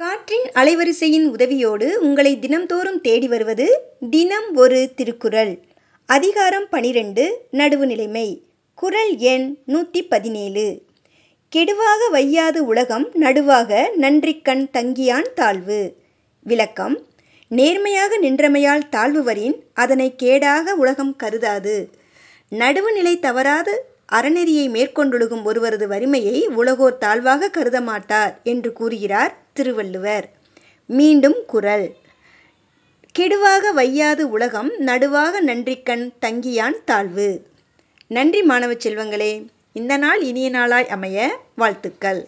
காற்றின் அலைவரிசையின் உதவியோடு உங்களை தினம்தோறும் தேடி வருவது தினம் ஒரு திருக்குறள். அதிகாரம் பனிரெண்டு நடுவுநிலைமை குறள் எண் நூற்றி பதினேழு கெடுவாக வையாது உலகம் நடுவாக நன்றிக்கண் தங்கியான் தாழ்வு. விளக்கம் நேர்மையாக நின்றமையால் தாழ்வு வரின் அதனை கேடாக உலகம் கருதாது. நடுவுநிலை தவறாது அறநெறியை மேற்கொண்டொழுகும் ஒருவரது வறுமையை உலகோர் தாழ்வாக கருதமாட்டார் என்று கூறுகிறார் திருவள்ளுவர். மீண்டும் குரல் கெடுவாக வையாது உலகம் நடுவாக நன்றிக்கண் தங்கியான் தாழ்வு. நன்றி மாணவ செல்வங்களே! இந்த நாள் இனிய நாளாய் அமைய வாழ்த்துக்கள்.